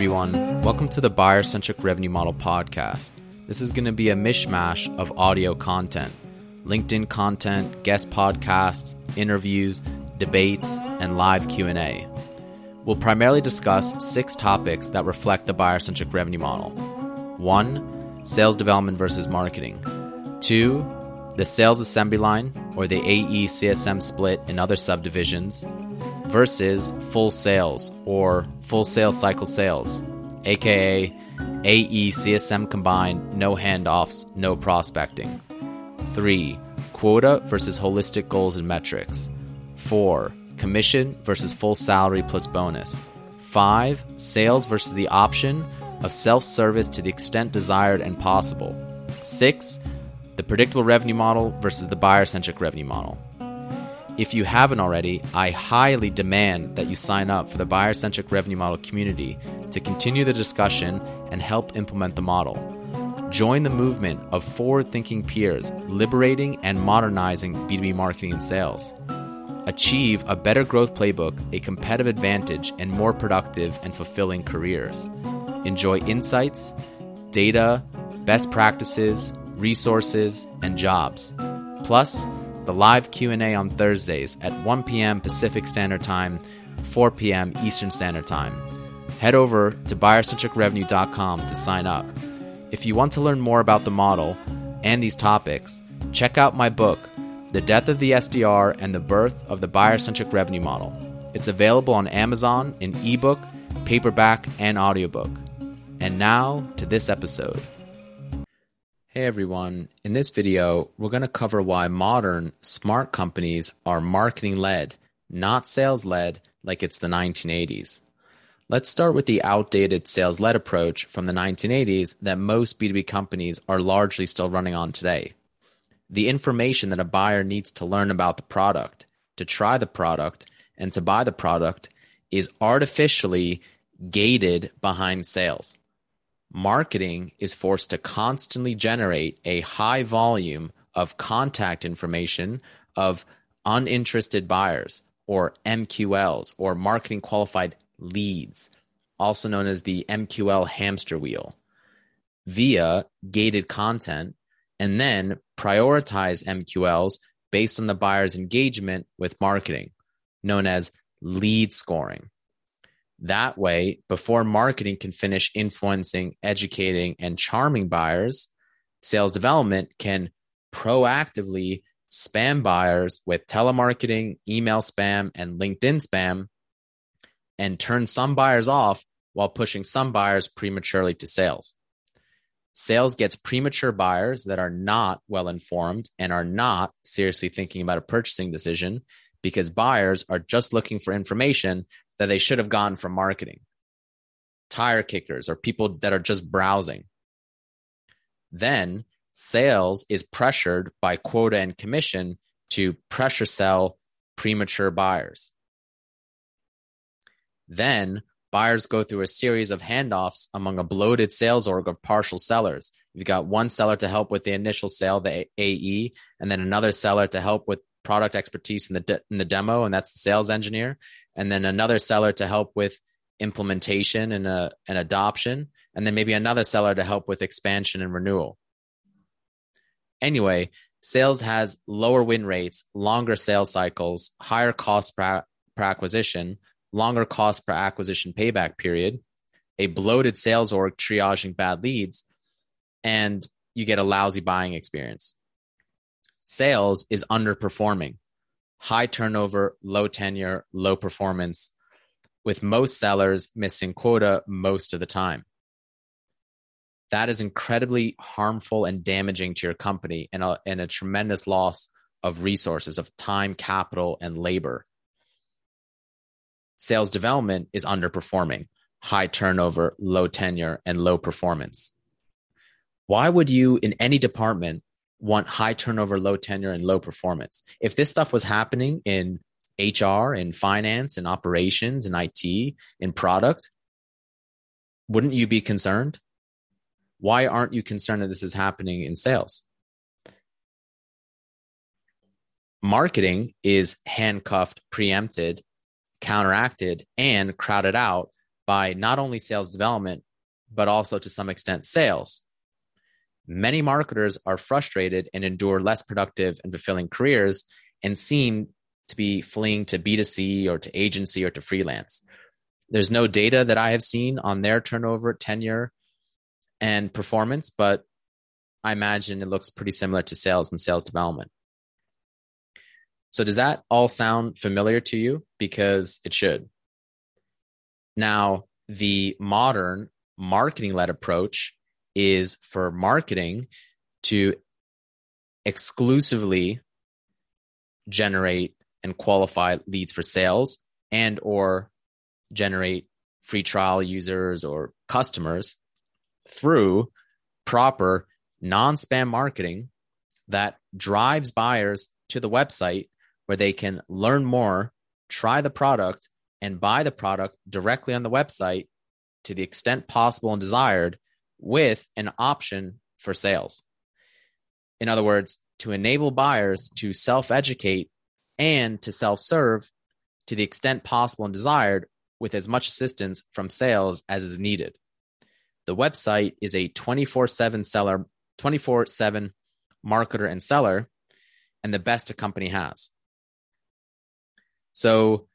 everyone. Welcome to the Buyer Centric Revenue Model podcast. This is going to be a mishmash of audio content, LinkedIn content, guest podcasts, interviews, debates, and live Q&A. We'll primarily discuss six topics that reflect the buyer centric revenue model. 1. Sales development versus marketing. 2. The sales assembly line, or the AE CSM split in other subdivisions, versus full sales, or full sales cycle sales, aka AE CSM combined, no handoffs, no prospecting. 3. Quota versus holistic goals and metrics. 4 commission versus full salary plus bonus. Five, sales versus the option of self service to the extent desired and possible. Six, the predictable revenue model versus the buyer centric revenue model. If you haven't already, I highly demand that you sign up for the buyer centric revenue model community to continue the discussion and help implement the model. Join the movement of forward thinking peers liberating and modernizing B2B marketing and sales achieve a better growth playbook, a competitive advantage, and more productive and fulfilling careers. Enjoy insights, data, best practices, resources, and jobs. Plus, the live Q&A on Thursdays at 1 p.m. Pacific Standard Time, 4 p.m. Eastern Standard Time. Head over to buyercentricrevenue.com to sign up. If you want to learn more about the model and these topics, check out my book, the Death of the SDR and the Birth of the Buyer Centric Revenue Model. It's available on Amazon in ebook, paperback, and audiobook. And now to this episode. Hey everyone, in this video, we're going to cover why modern, smart companies are marketing led, not sales led like it's the 1980s. Let's start with the outdated sales led approach from the 1980s that most B2B companies are largely still running on today the information that a buyer needs to learn about the product, to try the product, and to buy the product is artificially gated behind sales. Marketing is forced to constantly generate a high volume of contact information of uninterested buyers or MQLs or marketing qualified leads, also known as the MQL hamster wheel, via gated content and then prioritize MQLs based on the buyer's engagement with marketing, known as lead scoring. That way, before marketing can finish influencing, educating, and charming buyers, sales development can proactively spam buyers with telemarketing, email spam, and LinkedIn spam, and turn some buyers off while pushing some buyers prematurely to sales. Sales gets premature buyers that are not well informed and are not seriously thinking about a purchasing decision because buyers are just looking for information that they should have gotten from marketing. Tire kickers or people that are just browsing. Then sales is pressured by quota and commission to pressure sell premature buyers. Then buyers go through a series of handoffs among a bloated sales org of partial sellers. You've got one seller to help with the initial sale, the AE, and then another seller to help with product expertise in the de- in the demo, and that's the sales engineer, and then another seller to help with implementation and uh, and adoption, and then maybe another seller to help with expansion and renewal. Anyway, sales has lower win rates, longer sales cycles, higher cost per, per acquisition, longer cost per acquisition payback period, a bloated sales org triaging bad leads, and you get a lousy buying experience. Sales is underperforming, high turnover, low tenure, low performance, with most sellers missing quota most of the time. That is incredibly harmful and damaging to your company and a, and a tremendous loss of resources, of time, capital, and labor sales development is underperforming, high turnover, low tenure, and low performance. Why would you, in any department, want high turnover, low tenure, and low performance? If this stuff was happening in HR, in finance, in operations, in IT, in product, wouldn't you be concerned? Why aren't you concerned that this is happening in sales? Marketing is handcuffed, preempted counteracted and crowded out by not only sales development, but also to some extent sales. Many marketers are frustrated and endure less productive and fulfilling careers and seem to be fleeing to B2C or to agency or to freelance. There's no data that I have seen on their turnover, tenure, and performance, but I imagine it looks pretty similar to sales and sales development. So, does that all sound familiar to you? Because it should. Now, the modern marketing led approach is for marketing to exclusively generate and qualify leads for sales and or generate free trial users or customers through proper non-spam marketing that drives buyers to the website where they can learn more, try the product and buy the product directly on the website to the extent possible and desired with an option for sales. In other words, to enable buyers to self educate and to self serve to the extent possible and desired with as much assistance from sales as is needed. The website is a 24 7 seller, 24 7 marketer and seller, and the best a company has. So,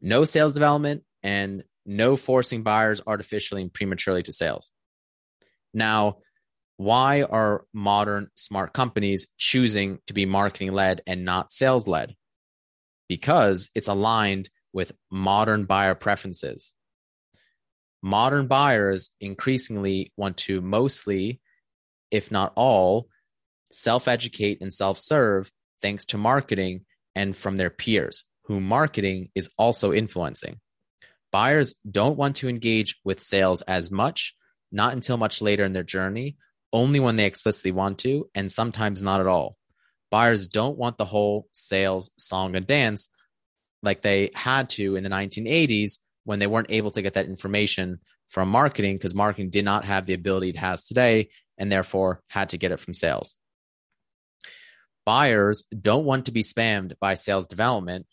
no sales development and no forcing buyers artificially and prematurely to sales. Now, why are modern smart companies choosing to be marketing led and not sales led? Because it's aligned with modern buyer preferences. Modern buyers increasingly want to mostly, if not all, self educate and self serve thanks to marketing and from their peers, whom marketing is also influencing. Buyers don't want to engage with sales as much, not until much later in their journey, only when they explicitly want to, and sometimes not at all. Buyers don't want the whole sales song and dance like they had to in the 1980s when they weren't able to get that information from marketing because marketing did not have the ability it has today and therefore had to get it from sales. Buyers don't want to be spammed by sales development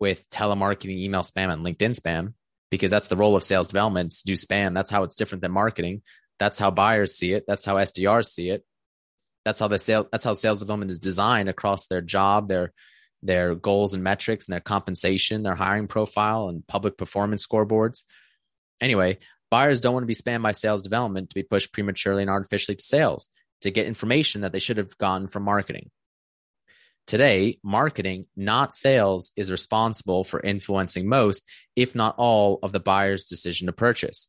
with telemarketing, email spam, and LinkedIn spam because that's the role of sales development to do spam. That's how it's different than marketing. That's how buyers see it. That's how SDRs see it. That's how the sale. That's how sales development is designed across their job, their their goals and metrics, and their compensation, their hiring profile, and public performance scoreboards. Anyway, buyers don't want to be spammed by sales development to be pushed prematurely and artificially to sales to get information that they should have gotten from marketing. Today, marketing, not sales, is responsible for influencing most, if not all, of the buyer's decision to purchase.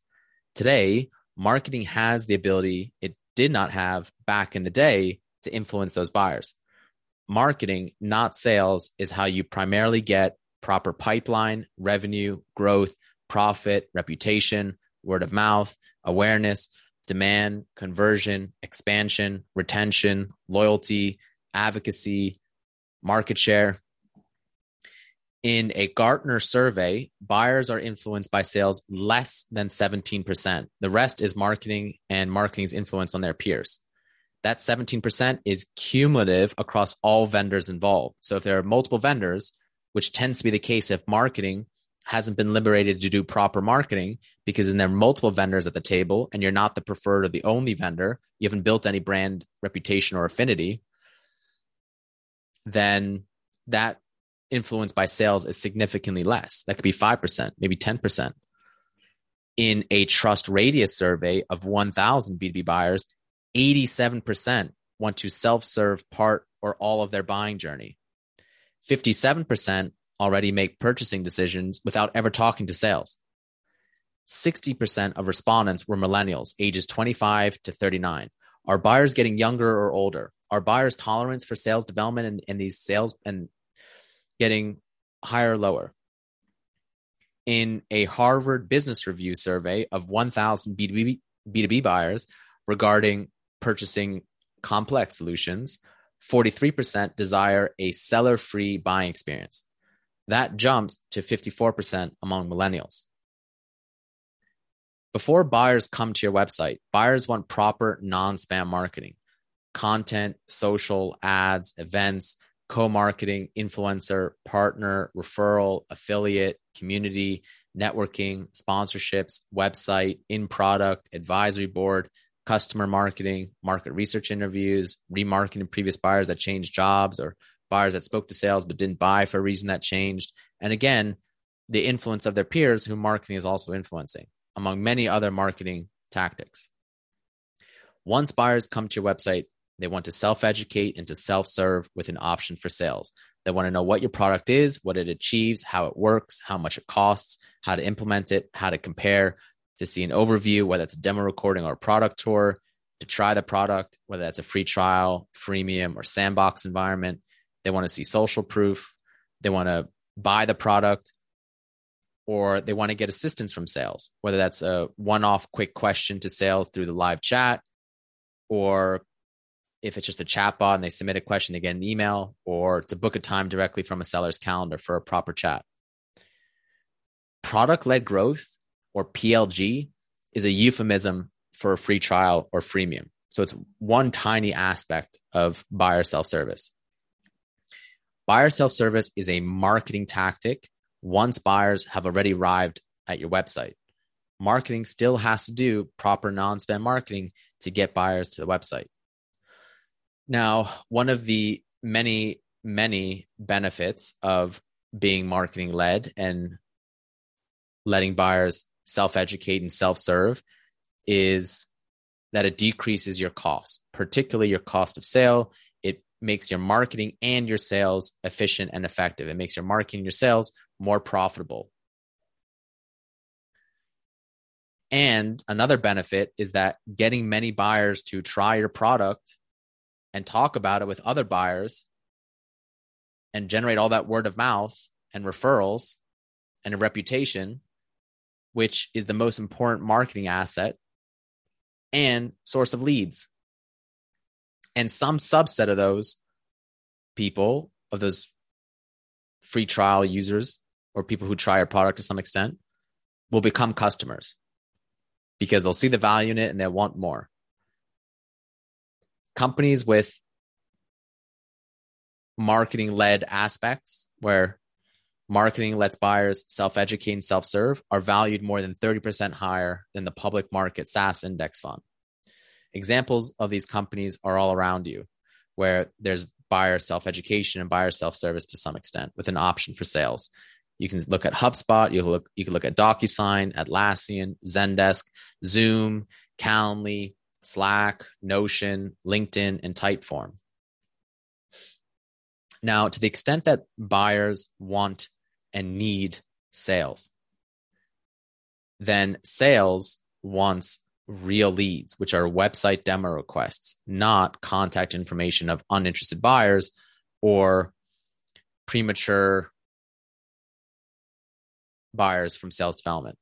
Today, marketing has the ability it did not have back in the day to influence those buyers. Marketing, not sales, is how you primarily get proper pipeline, revenue, growth, profit, reputation, word of mouth, awareness, demand, conversion, expansion, retention, loyalty, advocacy, market share. In a Gartner survey, buyers are influenced by sales less than 17%. The rest is marketing and marketing's influence on their peers. That 17% is cumulative across all vendors involved. So if there are multiple vendors, which tends to be the case if marketing hasn't been liberated to do proper marketing because then there are multiple vendors at the table and you're not the preferred or the only vendor, you haven't built any brand reputation or affinity, then that influence by sales is significantly less. That could be 5%, maybe 10%. In a TrustRadius survey of 1,000 B2B buyers, 87% want to self serve part or all of their buying journey. 57% already make purchasing decisions without ever talking to sales. 60% of respondents were millennials, ages 25 to 39. Are buyers getting younger or older? Are buyers' tolerance for sales development and, and these sales and getting higher or lower? In a Harvard Business Review survey of 1,000 B2B, B2B buyers regarding purchasing complex solutions, 43% desire a seller free buying experience. That jumps to 54% among millennials. Before buyers come to your website, buyers want proper non spam marketing, content, social, ads, events, co marketing, influencer, partner, referral, affiliate, community, networking, sponsorships, website, in product, advisory board, customer marketing, market research interviews, remarketing previous buyers that changed jobs or buyers that spoke to sales but didn't buy for a reason that changed. And again, the influence of their peers who marketing is also influencing, among many other marketing tactics. Once buyers come to your website, they want to self educate and to self serve with an option for sales. They want to know what your product is, what it achieves, how it works, how much it costs, how to implement it, how to compare, to see an overview, whether it's a demo recording or a product tour, to try the product, whether that's a free trial, freemium, or sandbox environment. They want to see social proof. They want to buy the product or they want to get assistance from sales, whether that's a one off quick question to sales through the live chat or if it's just a chat bot and they submit a question, they get an email, or to book a time directly from a seller's calendar for a proper chat. Product led growth, or PLG, is a euphemism for a free trial or freemium. So it's one tiny aspect of buyer self service. Buyer self service is a marketing tactic once buyers have already arrived at your website. Marketing still has to do proper non spam marketing to get buyers to the website. Now, one of the many, many benefits of being marketing led and letting buyers self educate and self serve is that it decreases your cost, particularly your cost of sale. It makes your marketing and your sales efficient and effective. It makes your marketing and your sales more profitable. And another benefit is that getting many buyers to try your product and talk about it with other buyers and generate all that word of mouth and referrals and a reputation, which is the most important marketing asset and source of leads. And some subset of those people, of those free trial users or people who try our product to some extent, will become customers because they'll see the value in it and they'll want more companies with marketing led aspects where marketing lets buyers self educate and self serve are valued more than 30% higher than the public market SaaS index fund. Examples of these companies are all around you, where there's buyer self education and buyer self service to some extent with an option for sales. You can look at HubSpot, you look you can look at DocuSign, Atlassian, Zendesk, Zoom, Calendly, Slack, Notion, LinkedIn, and Typeform. Now, to the extent that buyers want and need sales, then sales wants real leads, which are website demo requests, not contact information of uninterested buyers or premature buyers from sales development.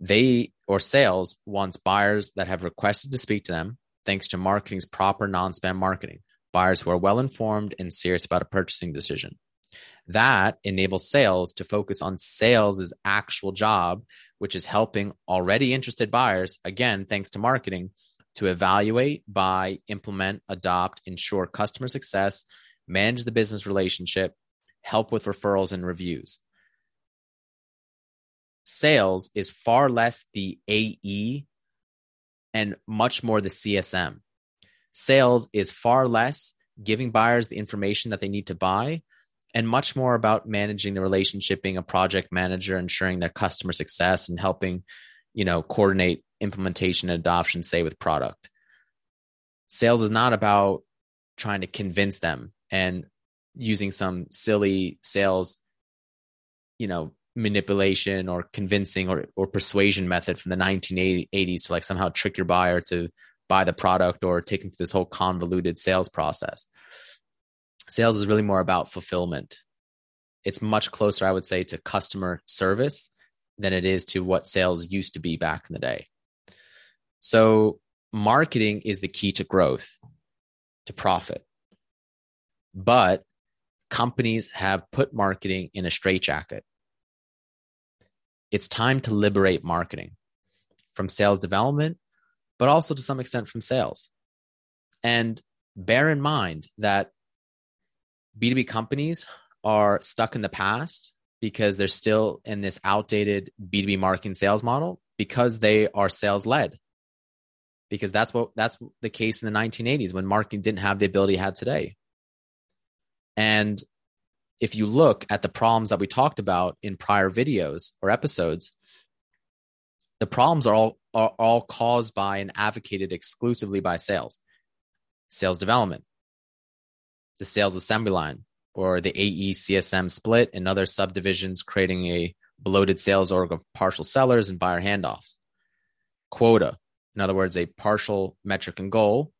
They or sales wants buyers that have requested to speak to them thanks to marketing's proper non spam marketing, buyers who are well informed and serious about a purchasing decision. That enables sales to focus on sales' actual job, which is helping already interested buyers, again, thanks to marketing, to evaluate, buy, implement, adopt, ensure customer success, manage the business relationship, help with referrals and reviews sales is far less the AE and much more the CSM. Sales is far less giving buyers the information that they need to buy and much more about managing the relationship being a project manager ensuring their customer success and helping you know coordinate implementation and adoption say with product sales is not about trying to convince them and using some silly sales you know manipulation or convincing or, or persuasion method from the 1980s to like somehow trick your buyer to buy the product or take them through this whole convoluted sales process. Sales is really more about fulfillment. It's much closer, I would say, to customer service than it is to what sales used to be back in the day. So, marketing is the key to growth, to profit. But companies have put marketing in a straitjacket it's time to liberate marketing from sales development, but also to some extent from sales. And bear in mind that B2B companies are stuck in the past because they're still in this outdated B2B marketing sales model because they are sales led. Because that's what that's the case in the 1980s when marketing didn't have the ability it had today. And if you look at the problems that we talked about in prior videos or episodes, the problems are all are all caused by and advocated exclusively by sales, sales development, the sales assembly line, or the AE CSM split and other subdivisions, creating a bloated sales org of partial sellers and buyer handoffs. Quota, in other words, a partial metric and goal.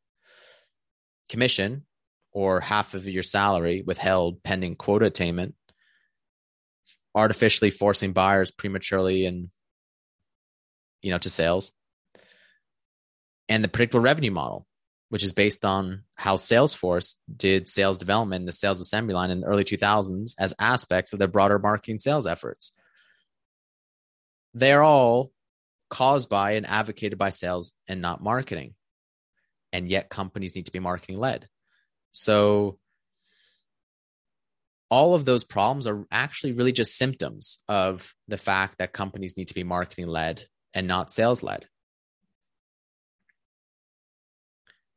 Commission, or half of your salary withheld pending quota attainment. Artificially forcing buyers prematurely and you know to sales. And the predictable revenue model, which is based on how Salesforce did sales development in the sales assembly line in the early 2000s as aspects of their broader marketing sales efforts. They're all caused by and advocated by sales and not marketing. And yet companies need to be marketing led. So all of those problems are actually really just symptoms of the fact that companies need to be marketing led and not sales led.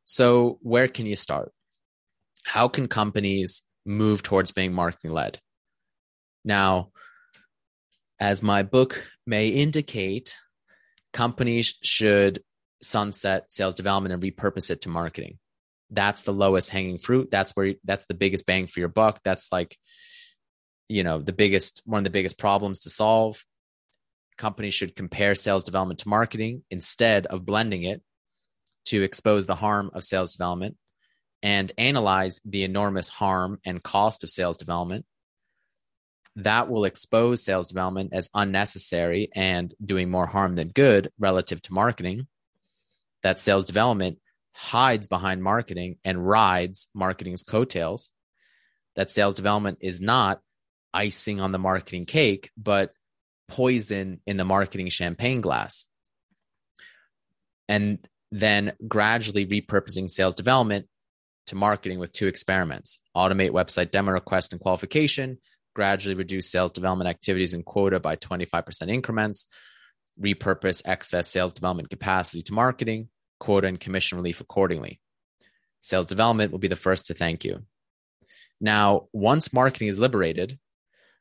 So, where can you start? How can companies move towards being marketing led? Now, as my book may indicate, companies should sunset sales development and repurpose it to marketing. That's the lowest hanging fruit. That's where that's the biggest bang for your buck. That's like, you know, the biggest one of the biggest problems to solve. Companies should compare sales development to marketing instead of blending it to expose the harm of sales development and analyze the enormous harm and cost of sales development. That will expose sales development as unnecessary and doing more harm than good relative to marketing. That sales development hides behind marketing and rides marketing's coattails. That sales development is not icing on the marketing cake, but poison in the marketing champagne glass. And then gradually repurposing sales development to marketing with two experiments automate website demo request and qualification, gradually reduce sales development activities and quota by 25% increments, repurpose excess sales development capacity to marketing, quota and commission relief accordingly. Sales development will be the first to thank you. Now, once marketing is liberated,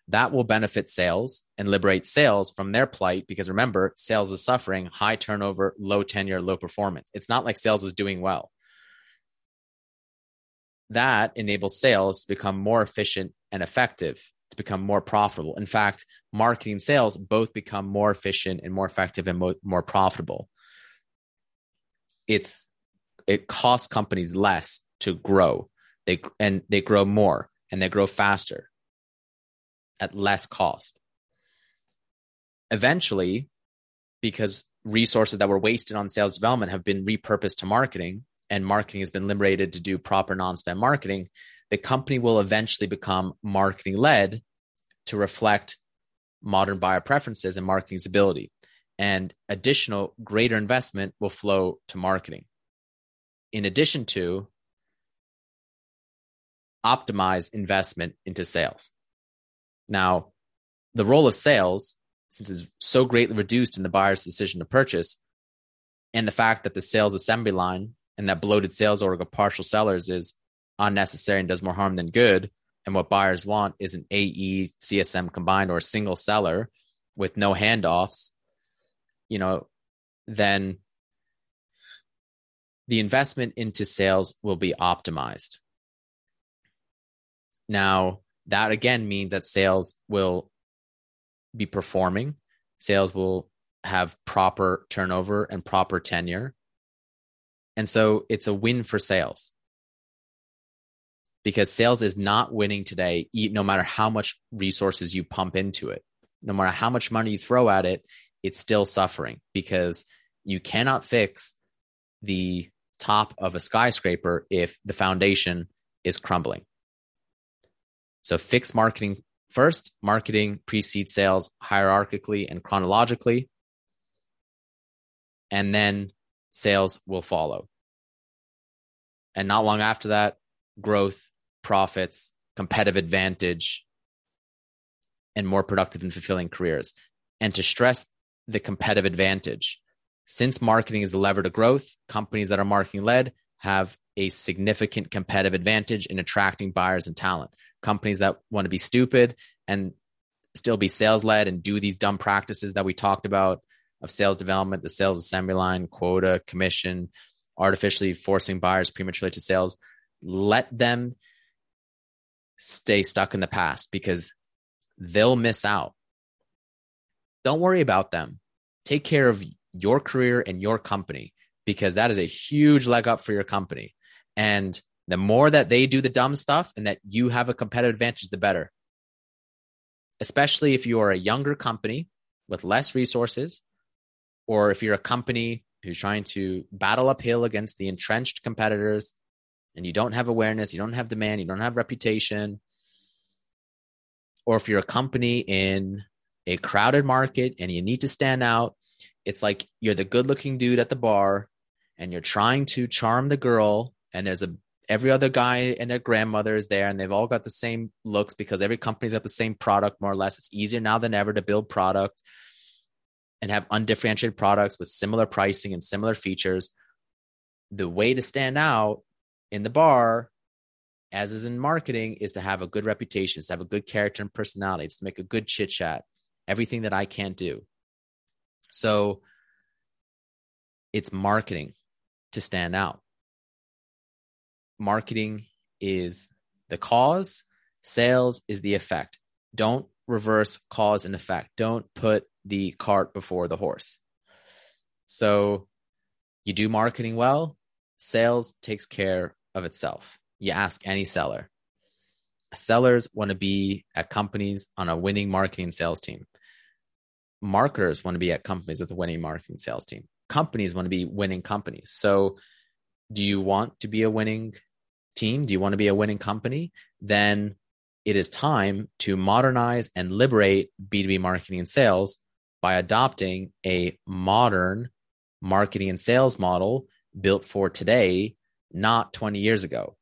that will benefit sales and liberate sales from their plight because remember, sales is suffering high turnover, low tenure, low performance. It's not like sales is doing well. That enables sales to become more efficient and effective, to become more profitable. In fact, marketing and sales both become more efficient and more effective and mo- more profitable. It's it costs companies less to grow. They and they grow more and they grow faster at less cost. Eventually, because resources that were wasted on sales development have been repurposed to marketing and marketing has been liberated to do proper non-spam marketing, the company will eventually become marketing led to reflect modern buyer preferences and marketing's ability. And additional greater investment will flow to marketing. In addition to optimize investment into sales. Now, the role of sales, since it's so greatly reduced in the buyer's decision to purchase, and the fact that the sales assembly line and that bloated sales org of partial sellers is unnecessary and does more harm than good, and what buyers want is an AE CSM combined or a single seller with no handoffs, you know, then the investment into sales will be optimized. Now, that again means that sales will be performing, sales will have proper turnover and proper tenure. And so it's a win for sales because sales is not winning today, no matter how much resources you pump into it, no matter how much money you throw at it, it's still suffering because you cannot fix the top of a skyscraper if the foundation is crumbling. So fix marketing first. Marketing precedes sales hierarchically and chronologically. And then sales will follow. And not long after that, growth, profits, competitive advantage, and more productive and fulfilling careers. And to stress the competitive advantage. Since marketing is the lever to growth, companies that are marketing led have a significant competitive advantage in attracting buyers and talent. Companies that want to be stupid and still be sales led and do these dumb practices that we talked about of sales development, the sales assembly line, quota, commission, artificially forcing buyers prematurely to sales, let them stay stuck in the past because they'll miss out. Don't worry about them. Take care of your career and your company because that is a huge leg up for your company. And the more that they do the dumb stuff and that you have a competitive advantage, the better. Especially if you are a younger company with less resources, or if you're a company who's trying to battle uphill against the entrenched competitors and you don't have awareness, you don't have demand, you don't have reputation, or if you're a company in a crowded market and you need to stand out, it's like you're the good looking dude at the bar and you're trying to charm the girl and there's a every other guy and their grandmother is there and they've all got the same looks because every company's got the same product more or less. It's easier now than ever to build product and have undifferentiated products with similar pricing and similar features. The way to stand out in the bar as is in marketing, is to have a good reputation, is to have a good character and personality, it's to make a good chit chat, everything that I can't do. So it's marketing to stand out. Marketing is the cause, sales is the effect. Don't reverse cause and effect. Don't put the cart before the horse. So you do marketing well, sales takes care of itself you ask any seller. Sellers want to be at companies on a winning marketing sales team. Marketers want to be at companies with a winning marketing sales team. Companies want to be winning companies. So, do you want to be a winning team? Do you want to be a winning company? Then it is time to modernize and liberate B2B marketing and sales by adopting a modern marketing and sales model built for today, not 20 years ago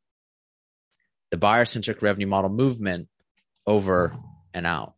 the buyer centric revenue model movement over and out.